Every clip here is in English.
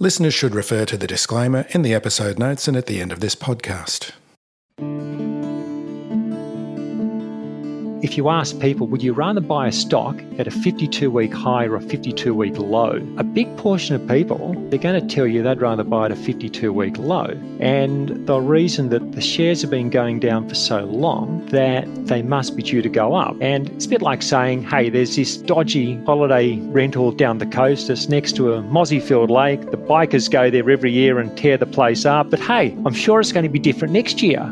Listeners should refer to the disclaimer in the episode notes and at the end of this podcast. If you ask people, would you rather buy a stock at a 52 week high or a 52 week low? A big portion of people, they're going to tell you they'd rather buy at a 52 week low. And the reason that the shares have been going down for so long that they must be due to go up. And it's a bit like saying, hey, there's this dodgy holiday rental down the coast that's next to a Mozzifield lake. The bikers go there every year and tear the place up. But hey, I'm sure it's going to be different next year.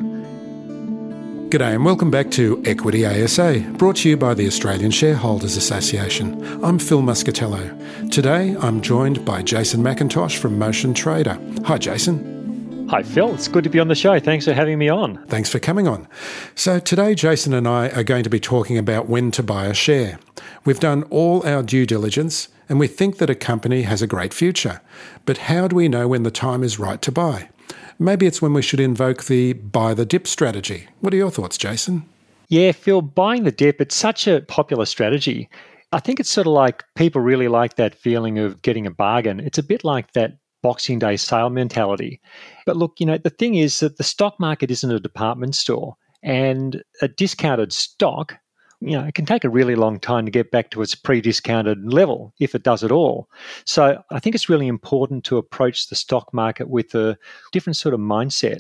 G'day and welcome back to Equity ASA, brought to you by the Australian Shareholders Association. I'm Phil Muscatello. Today I'm joined by Jason McIntosh from Motion Trader. Hi, Jason. Hi, Phil. It's good to be on the show. Thanks for having me on. Thanks for coming on. So, today Jason and I are going to be talking about when to buy a share. We've done all our due diligence and we think that a company has a great future. But how do we know when the time is right to buy? Maybe it's when we should invoke the buy the dip strategy. What are your thoughts, Jason? Yeah, Phil, buying the dip, it's such a popular strategy. I think it's sort of like people really like that feeling of getting a bargain. It's a bit like that Boxing Day sale mentality. But look, you know, the thing is that the stock market isn't a department store, and a discounted stock you know, it can take a really long time to get back to its pre discounted level, if it does at all. So I think it's really important to approach the stock market with a different sort of mindset.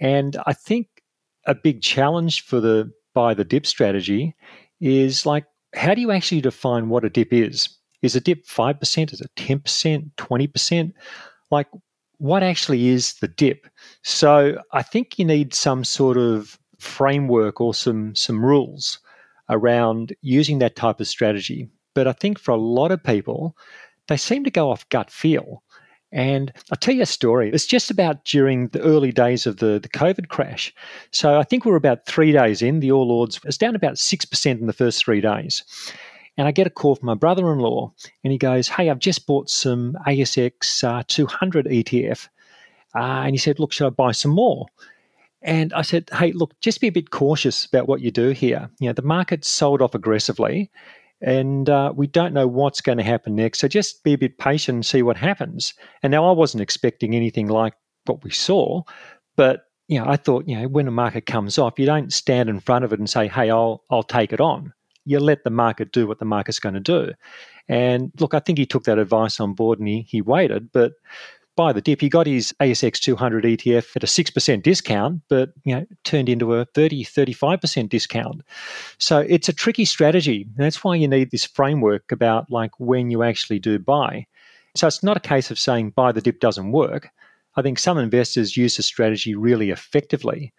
And I think a big challenge for the buy the dip strategy is like, how do you actually define what a dip is? Is a dip 5%? Is it 10%? 20%? Like, what actually is the dip? So I think you need some sort of framework or some some rules around using that type of strategy. But I think for a lot of people, they seem to go off gut feel. And I'll tell you a story. It's just about during the early days of the, the COVID crash. So I think we are about three days in. The All Ords was down about 6% in the first three days. And I get a call from my brother in law, and he goes, Hey, I've just bought some ASX uh, 200 ETF. Uh, and he said, Look, should I buy some more? And I said, hey, look, just be a bit cautious about what you do here. You know, the market sold off aggressively and uh, we don't know what's going to happen next. So just be a bit patient and see what happens. And now I wasn't expecting anything like what we saw, but you know, I thought, you know, when a market comes off, you don't stand in front of it and say, hey, I'll, I'll take it on. You let the market do what the market's going to do. And look, I think he took that advice on board and he, he waited. But buy the dip. He got his ASX 200 ETF at a 6% discount, but you know, turned into a 30, 35% discount. So it's a tricky strategy. That's why you need this framework about like when you actually do buy. So it's not a case of saying buy the dip doesn't work. I think some investors use the strategy really effectively,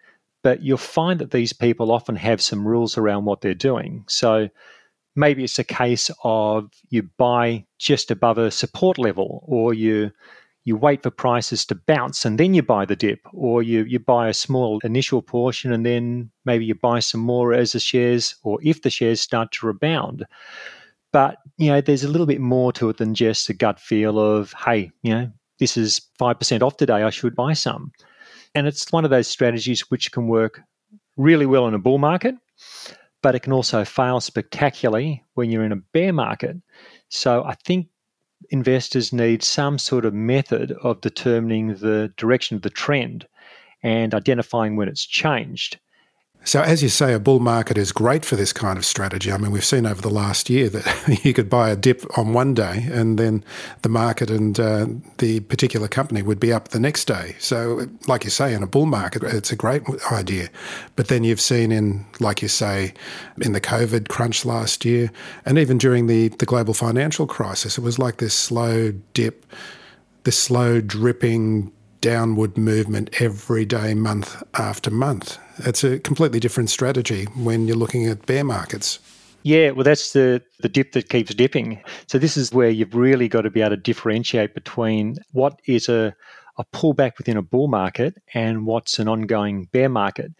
but you'll find that these people often have some rules around what they're doing. So maybe it's a case of you buy just above a support level or you you wait for prices to bounce and then you buy the dip, or you, you buy a small initial portion and then maybe you buy some more as the shares or if the shares start to rebound. But, you know, there's a little bit more to it than just a gut feel of, hey, you know, this is 5% off today, I should buy some. And it's one of those strategies which can work really well in a bull market, but it can also fail spectacularly when you're in a bear market. So I think investors need some sort of method of determining the direction of the trend and identifying when it's changed. So, as you say, a bull market is great for this kind of strategy. I mean, we've seen over the last year that you could buy a dip on one day and then the market and uh, the particular company would be up the next day. So, like you say, in a bull market, it's a great idea. But then you've seen in, like you say, in the COVID crunch last year and even during the, the global financial crisis, it was like this slow dip, this slow dripping downward movement every day, month after month. It's a completely different strategy when you're looking at bear markets. Yeah, well, that's the, the dip that keeps dipping. So, this is where you've really got to be able to differentiate between what is a, a pullback within a bull market and what's an ongoing bear market.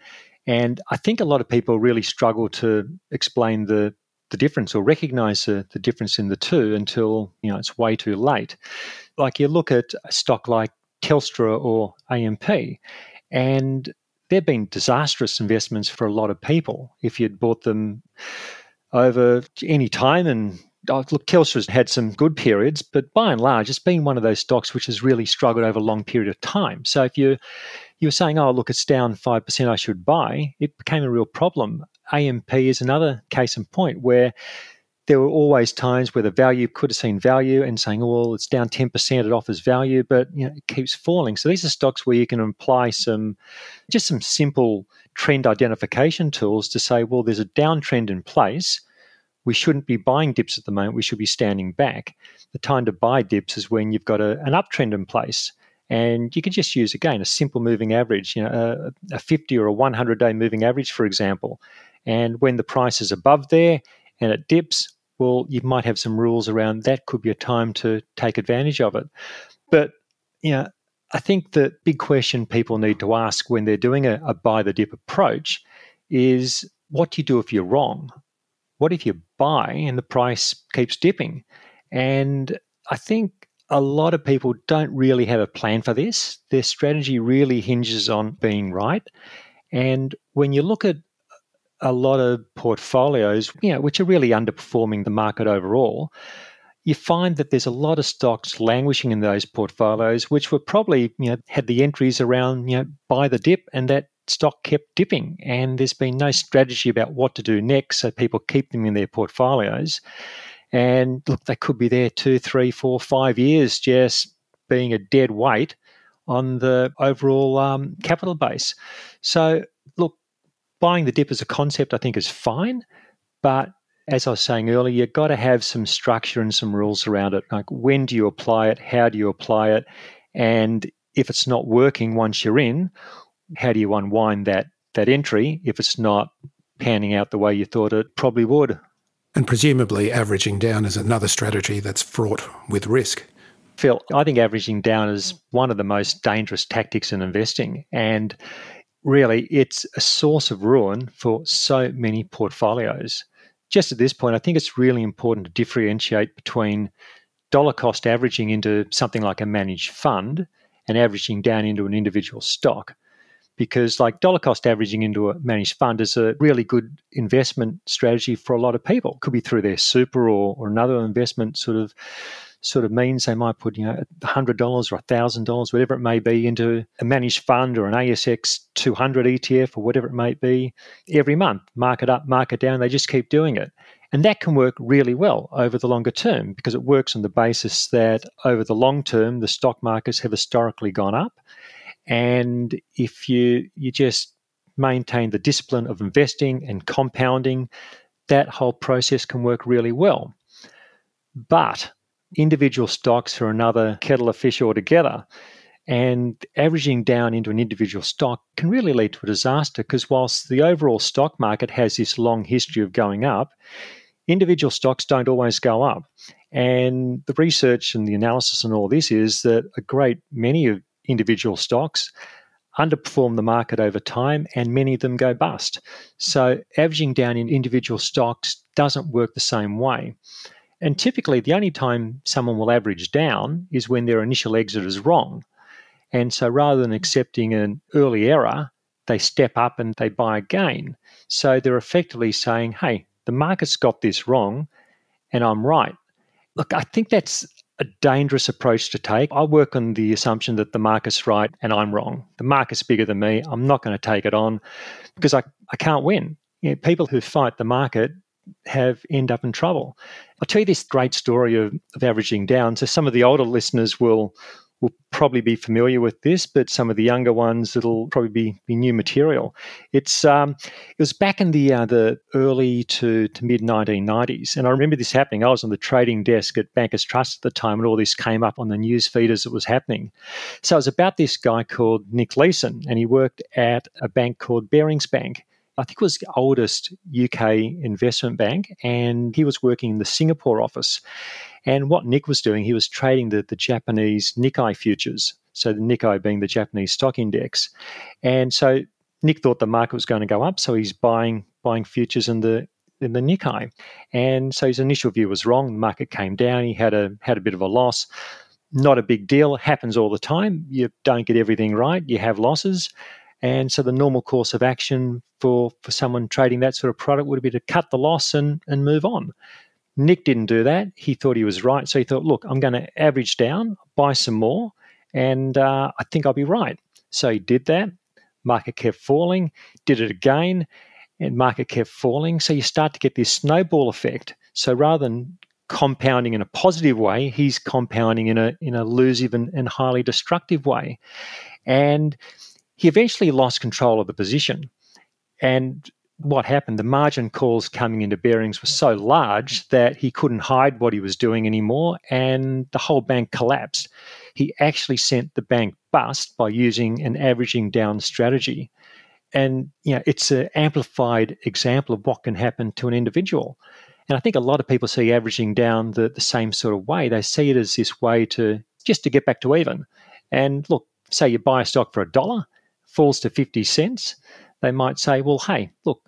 And I think a lot of people really struggle to explain the, the difference or recognize the, the difference in the two until you know it's way too late. Like you look at a stock like Telstra or AMP, and they've been disastrous investments for a lot of people. If you'd bought them over any time and oh, look, Telstra's had some good periods, but by and large, it's been one of those stocks which has really struggled over a long period of time. So if you you were saying, oh, look, it's down 5%, I should buy, it became a real problem. AMP is another case in point where there were always times where the value could have seen value and saying, oh, well, it's down 10%, it offers value, but you know, it keeps falling. So these are stocks where you can apply some, just some simple trend identification tools to say, well, there's a downtrend in place. We shouldn't be buying dips at the moment. We should be standing back. The time to buy dips is when you've got a, an uptrend in place. And you can just use, again, a simple moving average, you know, a, a 50 or a 100 day moving average, for example. And when the price is above there and it dips, well, you might have some rules around that could be a time to take advantage of it. But, you know, I think the big question people need to ask when they're doing a, a buy the dip approach is what do you do if you're wrong? What if you buy and the price keeps dipping? And I think a lot of people don't really have a plan for this. Their strategy really hinges on being right. And when you look at a lot of portfolios, you know, which are really underperforming the market overall, you find that there's a lot of stocks languishing in those portfolios, which were probably, you know, had the entries around, you know, buy the dip and that stock kept dipping. And there's been no strategy about what to do next. So people keep them in their portfolios. And look, they could be there two, three, four, five years just being a dead weight on the overall um, capital base. So buying the dip as a concept, I think, is fine. But as I was saying earlier, you've got to have some structure and some rules around it. Like when do you apply it? How do you apply it? And if it's not working once you're in, how do you unwind that that entry if it's not panning out the way you thought it probably would? And presumably averaging down is another strategy that's fraught with risk. Phil, I think averaging down is one of the most dangerous tactics in investing. And really it's a source of ruin for so many portfolios. Just at this point, I think it's really important to differentiate between dollar cost averaging into something like a managed fund and averaging down into an individual stock. Because, like dollar cost averaging into a managed fund is a really good investment strategy for a lot of people. It could be through their super or, or another investment sort of sort of means they might put, you know, $100 or $1,000, whatever it may be, into a managed fund or an ASX 200 ETF or whatever it may be every month, market up, market down. They just keep doing it. And that can work really well over the longer term because it works on the basis that over the long term, the stock markets have historically gone up. And if you, you just maintain the discipline of investing and compounding, that whole process can work really well. But individual stocks are another kettle of fish altogether. And averaging down into an individual stock can really lead to a disaster because, whilst the overall stock market has this long history of going up, individual stocks don't always go up. And the research and the analysis and all this is that a great many of individual stocks underperform the market over time and many of them go bust. So, averaging down in individual stocks doesn't work the same way. And typically, the only time someone will average down is when their initial exit is wrong. And so rather than accepting an early error, they step up and they buy again. So they're effectively saying, hey, the market's got this wrong and I'm right. Look, I think that's a dangerous approach to take. I work on the assumption that the market's right and I'm wrong. The market's bigger than me. I'm not going to take it on because I, I can't win. You know, people who fight the market have end up in trouble. I'll tell you this great story of, of averaging down. So some of the older listeners will will probably be familiar with this, but some of the younger ones it'll probably be, be new material. It's um, it was back in the uh, the early to, to mid 1990s, and I remember this happening. I was on the trading desk at Bankers Trust at the time, and all this came up on the news feed as it was happening. So it was about this guy called Nick Leeson, and he worked at a bank called Barings Bank. I think was the oldest UK investment bank, and he was working in the Singapore office. And what Nick was doing, he was trading the, the Japanese Nikkei futures. So the Nikkei being the Japanese stock index. And so Nick thought the market was going to go up, so he's buying buying futures in the in the Nikkei. And so his initial view was wrong. The market came down. He had a had a bit of a loss. Not a big deal. It happens all the time. You don't get everything right. You have losses. And so the normal course of action for, for someone trading that sort of product would be to cut the loss and, and move on. Nick didn't do that. He thought he was right. So he thought, look, I'm going to average down, buy some more, and uh, I think I'll be right. So he did that. Market kept falling, did it again, and market kept falling. So you start to get this snowball effect. So rather than compounding in a positive way, he's compounding in a in a elusive and, and highly destructive way. And he eventually lost control of the position. And what happened, the margin calls coming into Barings were so large that he couldn't hide what he was doing anymore, and the whole bank collapsed. He actually sent the bank bust by using an averaging down strategy. And you know, it's an amplified example of what can happen to an individual. And I think a lot of people see averaging down the, the same sort of way. They see it as this way to just to get back to even. And look, say you buy a stock for a dollar, falls to 50 cents they might say, well, hey, look,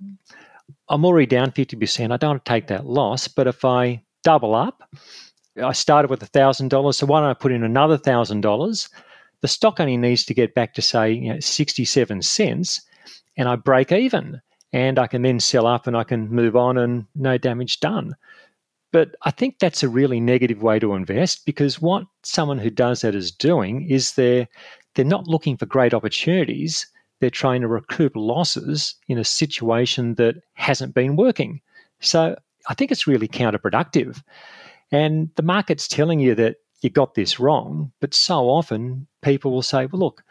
I'm already down 50%. I don't want to take that loss. But if I double up, I started with $1,000. So why don't I put in another $1,000? The stock only needs to get back to, say, you know, 67 cents, and I break even. And I can then sell up and I can move on and no damage done. But I think that's a really negative way to invest because what someone who does that is doing is they're they're not looking for great opportunities they're trying to recoup losses in a situation that hasn't been working. So I think it's really counterproductive. And the market's telling you that you got this wrong, but so often people will say, well, look,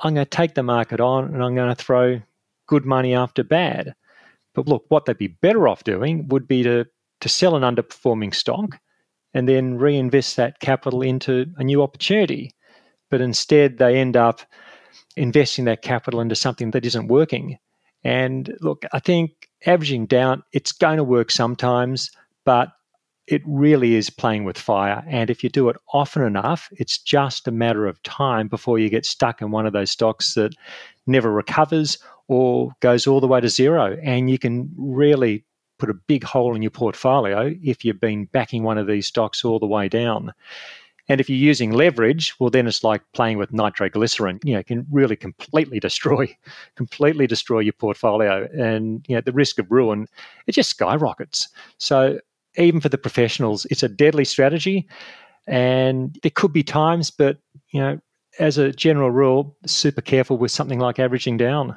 I'm going to take the market on and I'm going to throw good money after bad. But look, what they'd be better off doing would be to, to sell an underperforming stock and then reinvest that capital into a new opportunity. But instead, they end up investing that capital into something that isn't working. And look, I think averaging down, it's going to work sometimes, but it really is playing with fire. And if you do it often enough, it's just a matter of time before you get stuck in one of those stocks that never recovers or goes all the way to zero. And you can really put a big hole in your portfolio if you've been backing one of these stocks all the way down. And if you're using leverage, well, then it's like playing with nitroglycerin. You know, it can really completely destroy, completely destroy your portfolio, and you know the risk of ruin it just skyrockets. So even for the professionals, it's a deadly strategy, and there could be times, but you know, as a general rule, super careful with something like averaging down.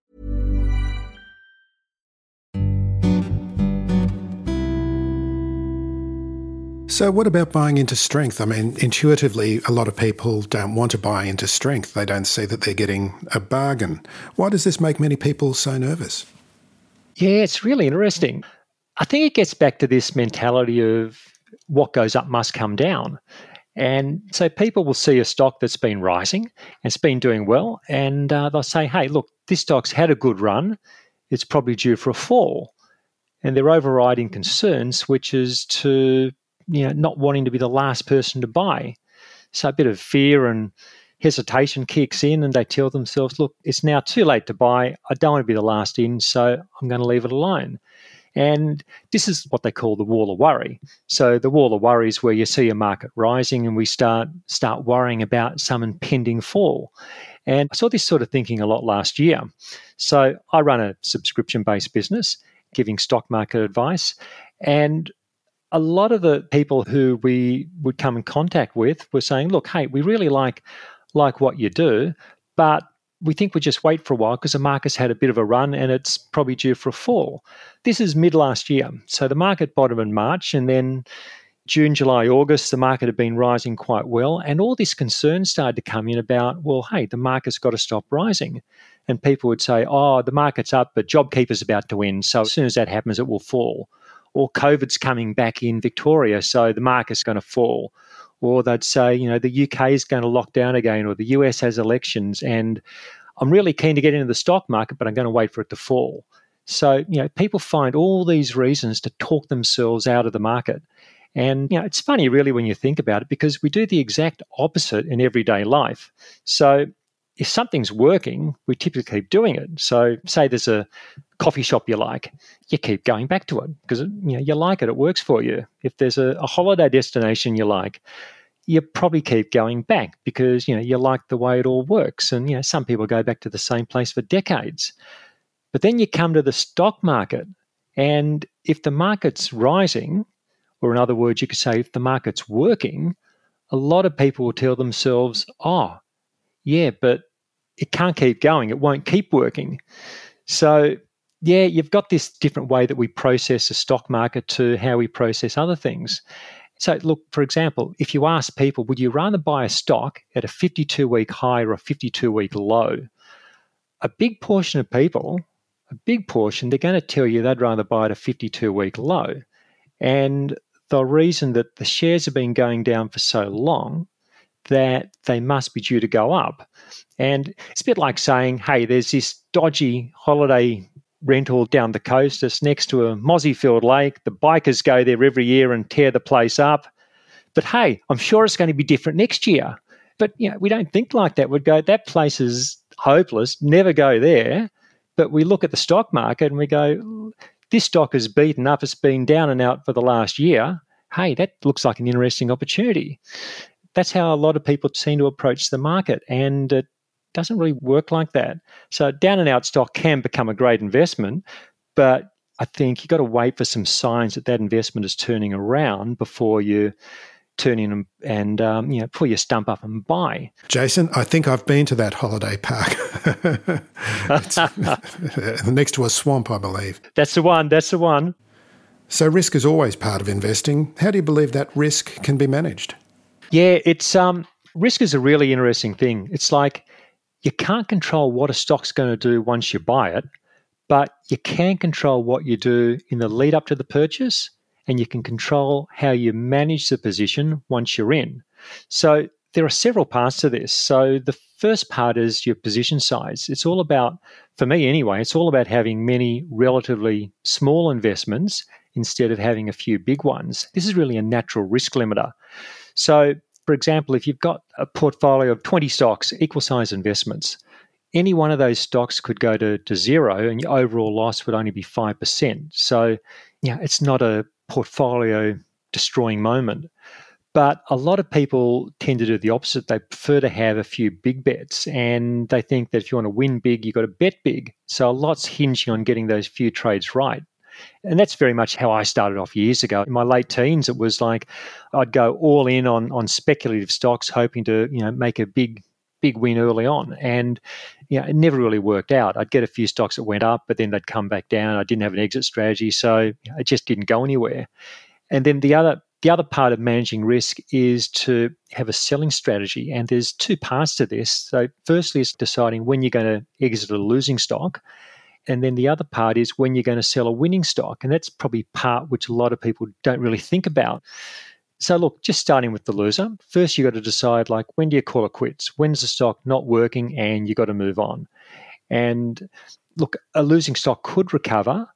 So, what about buying into strength? I mean, intuitively, a lot of people don't want to buy into strength. They don't see that they're getting a bargain. Why does this make many people so nervous? Yeah, it's really interesting. I think it gets back to this mentality of what goes up must come down. And so people will see a stock that's been rising and it's been doing well, and uh, they'll say, hey, look, this stock's had a good run. It's probably due for a fall. And their overriding concerns, which is to you know, not wanting to be the last person to buy. So a bit of fear and hesitation kicks in, and they tell themselves, look, it's now too late to buy. I don't want to be the last in, so I'm going to leave it alone. And this is what they call the wall of worry. So the wall of worry is where you see a market rising and we start start worrying about some impending fall. And I saw this sort of thinking a lot last year. So I run a subscription-based business giving stock market advice. And a lot of the people who we would come in contact with were saying, look, hey, we really like like what you do, but we think we just wait for a while because the market's had a bit of a run and it's probably due for a fall. This is mid last year. So the market bottomed in March and then June, July, August, the market had been rising quite well. And all this concern started to come in about, well, hey, the market's got to stop rising. And people would say, oh, the market's up, but JobKeeper's about to end. So as soon as that happens, it will fall or COVID's coming back in Victoria, so the market's going to fall. Or they'd say, you know, the UK is going to lock down again, or the US has elections, and I'm really keen to get into the stock market, but I'm going to wait for it to fall. So, you know, people find all these reasons to talk themselves out of the market. And, you know, it's funny really when you think about it because we do the exact opposite in everyday life. So, if something's working, we typically keep doing it. So, say there's a coffee shop you like, you keep going back to it because you know you like it, it works for you. If there's a, a holiday destination you like, you probably keep going back because you know you like the way it all works. And you know some people go back to the same place for decades. But then you come to the stock market, and if the market's rising, or in other words, you could say if the market's working, a lot of people will tell themselves, "Oh, yeah, but it can't keep going. It won't keep working. So, yeah, you've got this different way that we process the stock market to how we process other things. So, look, for example, if you ask people, would you rather buy a stock at a 52 week high or a 52 week low? A big portion of people, a big portion, they're going to tell you they'd rather buy at a 52 week low. And the reason that the shares have been going down for so long that they must be due to go up. And it's a bit like saying, hey, there's this dodgy holiday rental down the coast. It's next to a Mossyfield lake. The bikers go there every year and tear the place up. But hey, I'm sure it's going to be different next year. But you know, we don't think like that. We'd go, that place is hopeless, never go there. But we look at the stock market and we go, this stock is beaten up, it's been down and out for the last year. Hey, that looks like an interesting opportunity that's how a lot of people seem to approach the market. And it doesn't really work like that. So down and out stock can become a great investment, but I think you've got to wait for some signs that that investment is turning around before you turn in and, and um, you know pull your stump up and buy. Jason, I think I've been to that holiday park. next to a swamp, I believe. That's the one. That's the one. So risk is always part of investing. How do you believe that risk can be managed? Yeah, it's um, risk is a really interesting thing. It's like you can't control what a stock's going to do once you buy it, but you can control what you do in the lead up to the purchase, and you can control how you manage the position once you're in. So there are several parts to this. So the first part is your position size. It's all about, for me anyway, it's all about having many relatively small investments instead of having a few big ones. This is really a natural risk limiter. So, for example, if you've got a portfolio of 20 stocks, equal size investments, any one of those stocks could go to, to zero and your overall loss would only be 5%. So, yeah, it's not a portfolio destroying moment. But a lot of people tend to do the opposite. They prefer to have a few big bets and they think that if you want to win big, you've got to bet big. So a lot's hinging on getting those few trades right. And that's very much how I started off years ago. In my late teens, it was like I'd go all in on on speculative stocks, hoping to you know make a big big win early on. And you know, it never really worked out. I'd get a few stocks that went up, but then they'd come back down. I didn't have an exit strategy, so it just didn't go anywhere. And then the other The other part of managing risk is to have a selling strategy. And there's two parts to this. So, firstly, is deciding when you're going to exit a losing stock. And then the other part is when you're going to sell a winning stock. And that's probably part which a lot of people don't really think about. So, look, just starting with the loser, first you've got to decide like, when do you call it quits? When's the stock not working and you've got to move on? And look, a losing stock could recover,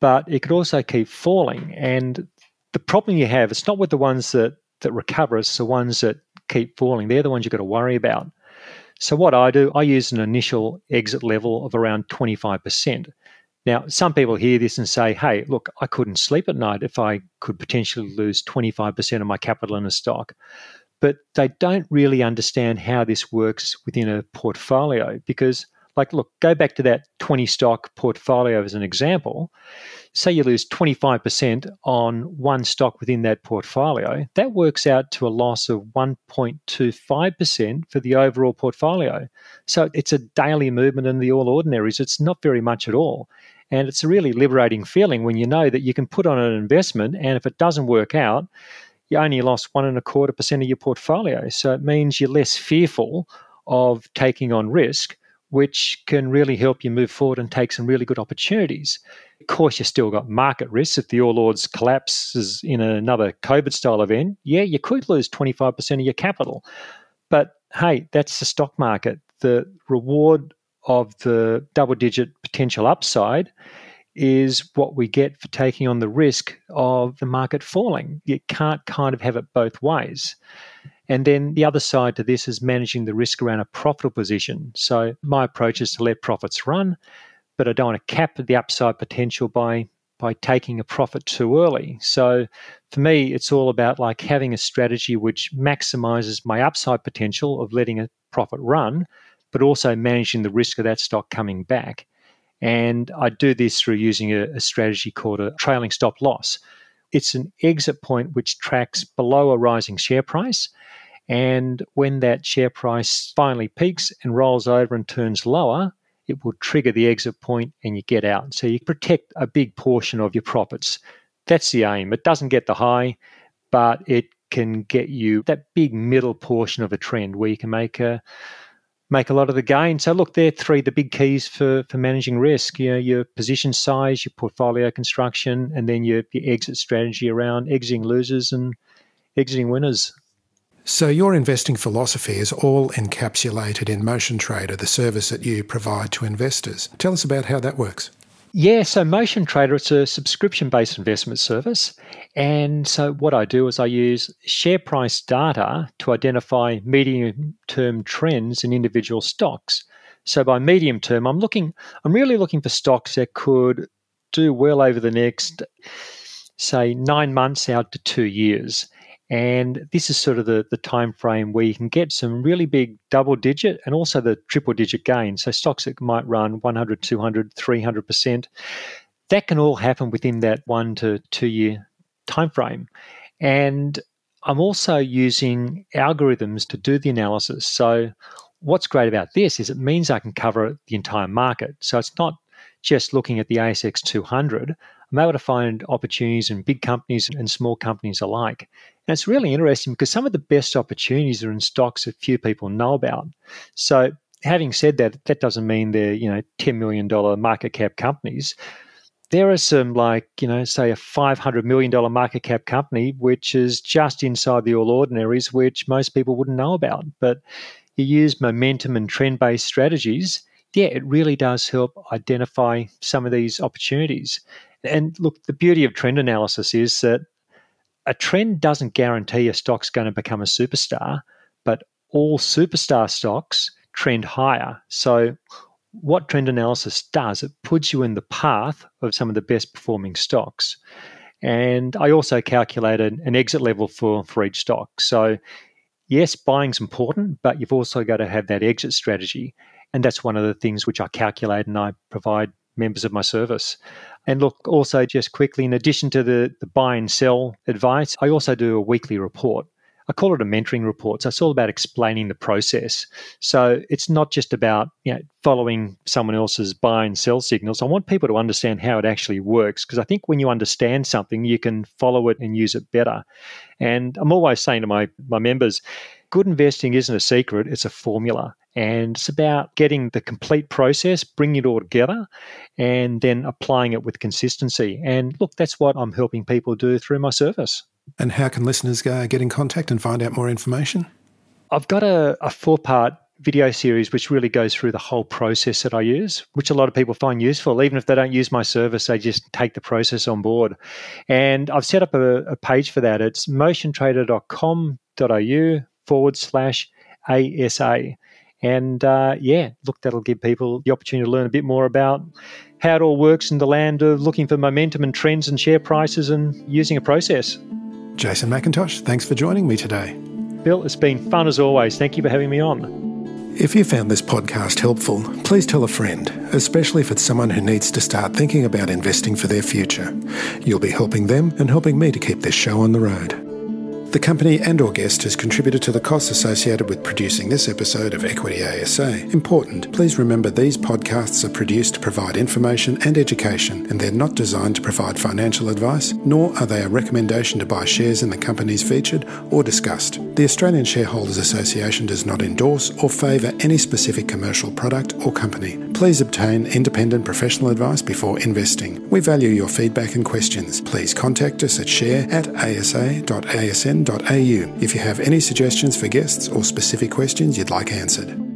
but it could also keep falling. And the problem you have, it's not with the ones that, that recover, it's the ones that keep falling. They're the ones you've got to worry about. So, what I do, I use an initial exit level of around 25%. Now, some people hear this and say, hey, look, I couldn't sleep at night if I could potentially lose 25% of my capital in a stock. But they don't really understand how this works within a portfolio because like, look, go back to that 20 stock portfolio as an example. Say you lose 25% on one stock within that portfolio, that works out to a loss of 1.25% for the overall portfolio. So it's a daily movement in the all ordinaries. It's not very much at all. And it's a really liberating feeling when you know that you can put on an investment and if it doesn't work out, you only lost one and a quarter percent of your portfolio. So it means you're less fearful of taking on risk which can really help you move forward and take some really good opportunities. Of course, you've still got market risks. If the All Ords collapses in another COVID style event, yeah, you could lose 25% of your capital. But hey, that's the stock market. The reward of the double digit potential upside is what we get for taking on the risk of the market falling. You can't kind of have it both ways. And then the other side to this is managing the risk around a profitable position. So my approach is to let profits run, but I don't want to cap the upside potential by by taking a profit too early. So for me, it's all about like having a strategy which maximizes my upside potential of letting a profit run, but also managing the risk of that stock coming back. And I do this through using a, a strategy called a trailing stop loss. It's an exit point which tracks below a rising share price and when that share price finally peaks and rolls over and turns lower, it will trigger the exit point and you get out. So you protect a big portion of your profits. That's the aim. It doesn't get the high, but it can get you that big middle portion of a trend where you can make a make a lot of the gain. So look, there are three the big keys for for managing risk. You know, your position size, your portfolio construction, and then your, your exit strategy around exiting losers and exiting winners. So, your investing philosophy is all encapsulated in Motion Trader, the service that you provide to investors. Tell us about how that works. Yeah, so Motion Trader, it's a subscription based investment service. And so, what I do is I use share price data to identify medium term trends in individual stocks. So, by medium term, I'm looking, I'm really looking for stocks that could do well over the next, say, nine months out to two years. And this is sort of the, the time frame where you can get some really big double digit and also the triple digit gains. So stocks that might run 100, 200, 300%. That can all happen within that one to two year time frame. And I'm also using algorithms to do the analysis. So what's great about this is it means I can cover the entire market. So it's not just looking at the ASX 200. I'm able to find opportunities in big companies and small companies alike. And it's really interesting because some of the best opportunities are in stocks that few people know about. So, having said that, that doesn't mean they're, you know, $10 million market cap companies. There are some, like, you know, say a $500 million market cap company, which is just inside the all ordinaries, which most people wouldn't know about. But you use momentum and trend based strategies, yeah, it really does help identify some of these opportunities. And look, the beauty of trend analysis is that a trend doesn't guarantee a stock's going to become a superstar, but all superstar stocks trend higher. So, what trend analysis does, it puts you in the path of some of the best performing stocks. And I also calculated an exit level for, for each stock. So, yes, buying's important, but you've also got to have that exit strategy. And that's one of the things which I calculate and I provide members of my service. And look, also just quickly, in addition to the, the buy and sell advice, I also do a weekly report. I call it a mentoring report. So it's all about explaining the process. So it's not just about you know, following someone else's buy and sell signals. I want people to understand how it actually works because I think when you understand something, you can follow it and use it better. And I'm always saying to my, my members, good investing isn't a secret, it's a formula. And it's about getting the complete process, bringing it all together, and then applying it with consistency. And look, that's what I'm helping people do through my service. And how can listeners get in contact and find out more information? I've got a, a four part video series which really goes through the whole process that I use, which a lot of people find useful. Even if they don't use my service, they just take the process on board. And I've set up a, a page for that. It's motiontrader.com.au forward slash ASA. And uh, yeah, look, that'll give people the opportunity to learn a bit more about how it all works in the land of looking for momentum and trends and share prices and using a process. Jason McIntosh, thanks for joining me today. Phil, it's been fun as always. Thank you for having me on. If you found this podcast helpful, please tell a friend, especially if it's someone who needs to start thinking about investing for their future. You'll be helping them and helping me to keep this show on the road. The company and or guest has contributed to the costs associated with producing this episode of Equity ASA. Important, please remember these podcasts are produced to provide information and education, and they're not designed to provide financial advice, nor are they a recommendation to buy shares in the companies featured or discussed. The Australian Shareholders Association does not endorse or favour any specific commercial product or company. Please obtain independent professional advice before investing. We value your feedback and questions. Please contact us at share at if you have any suggestions for guests or specific questions you'd like answered.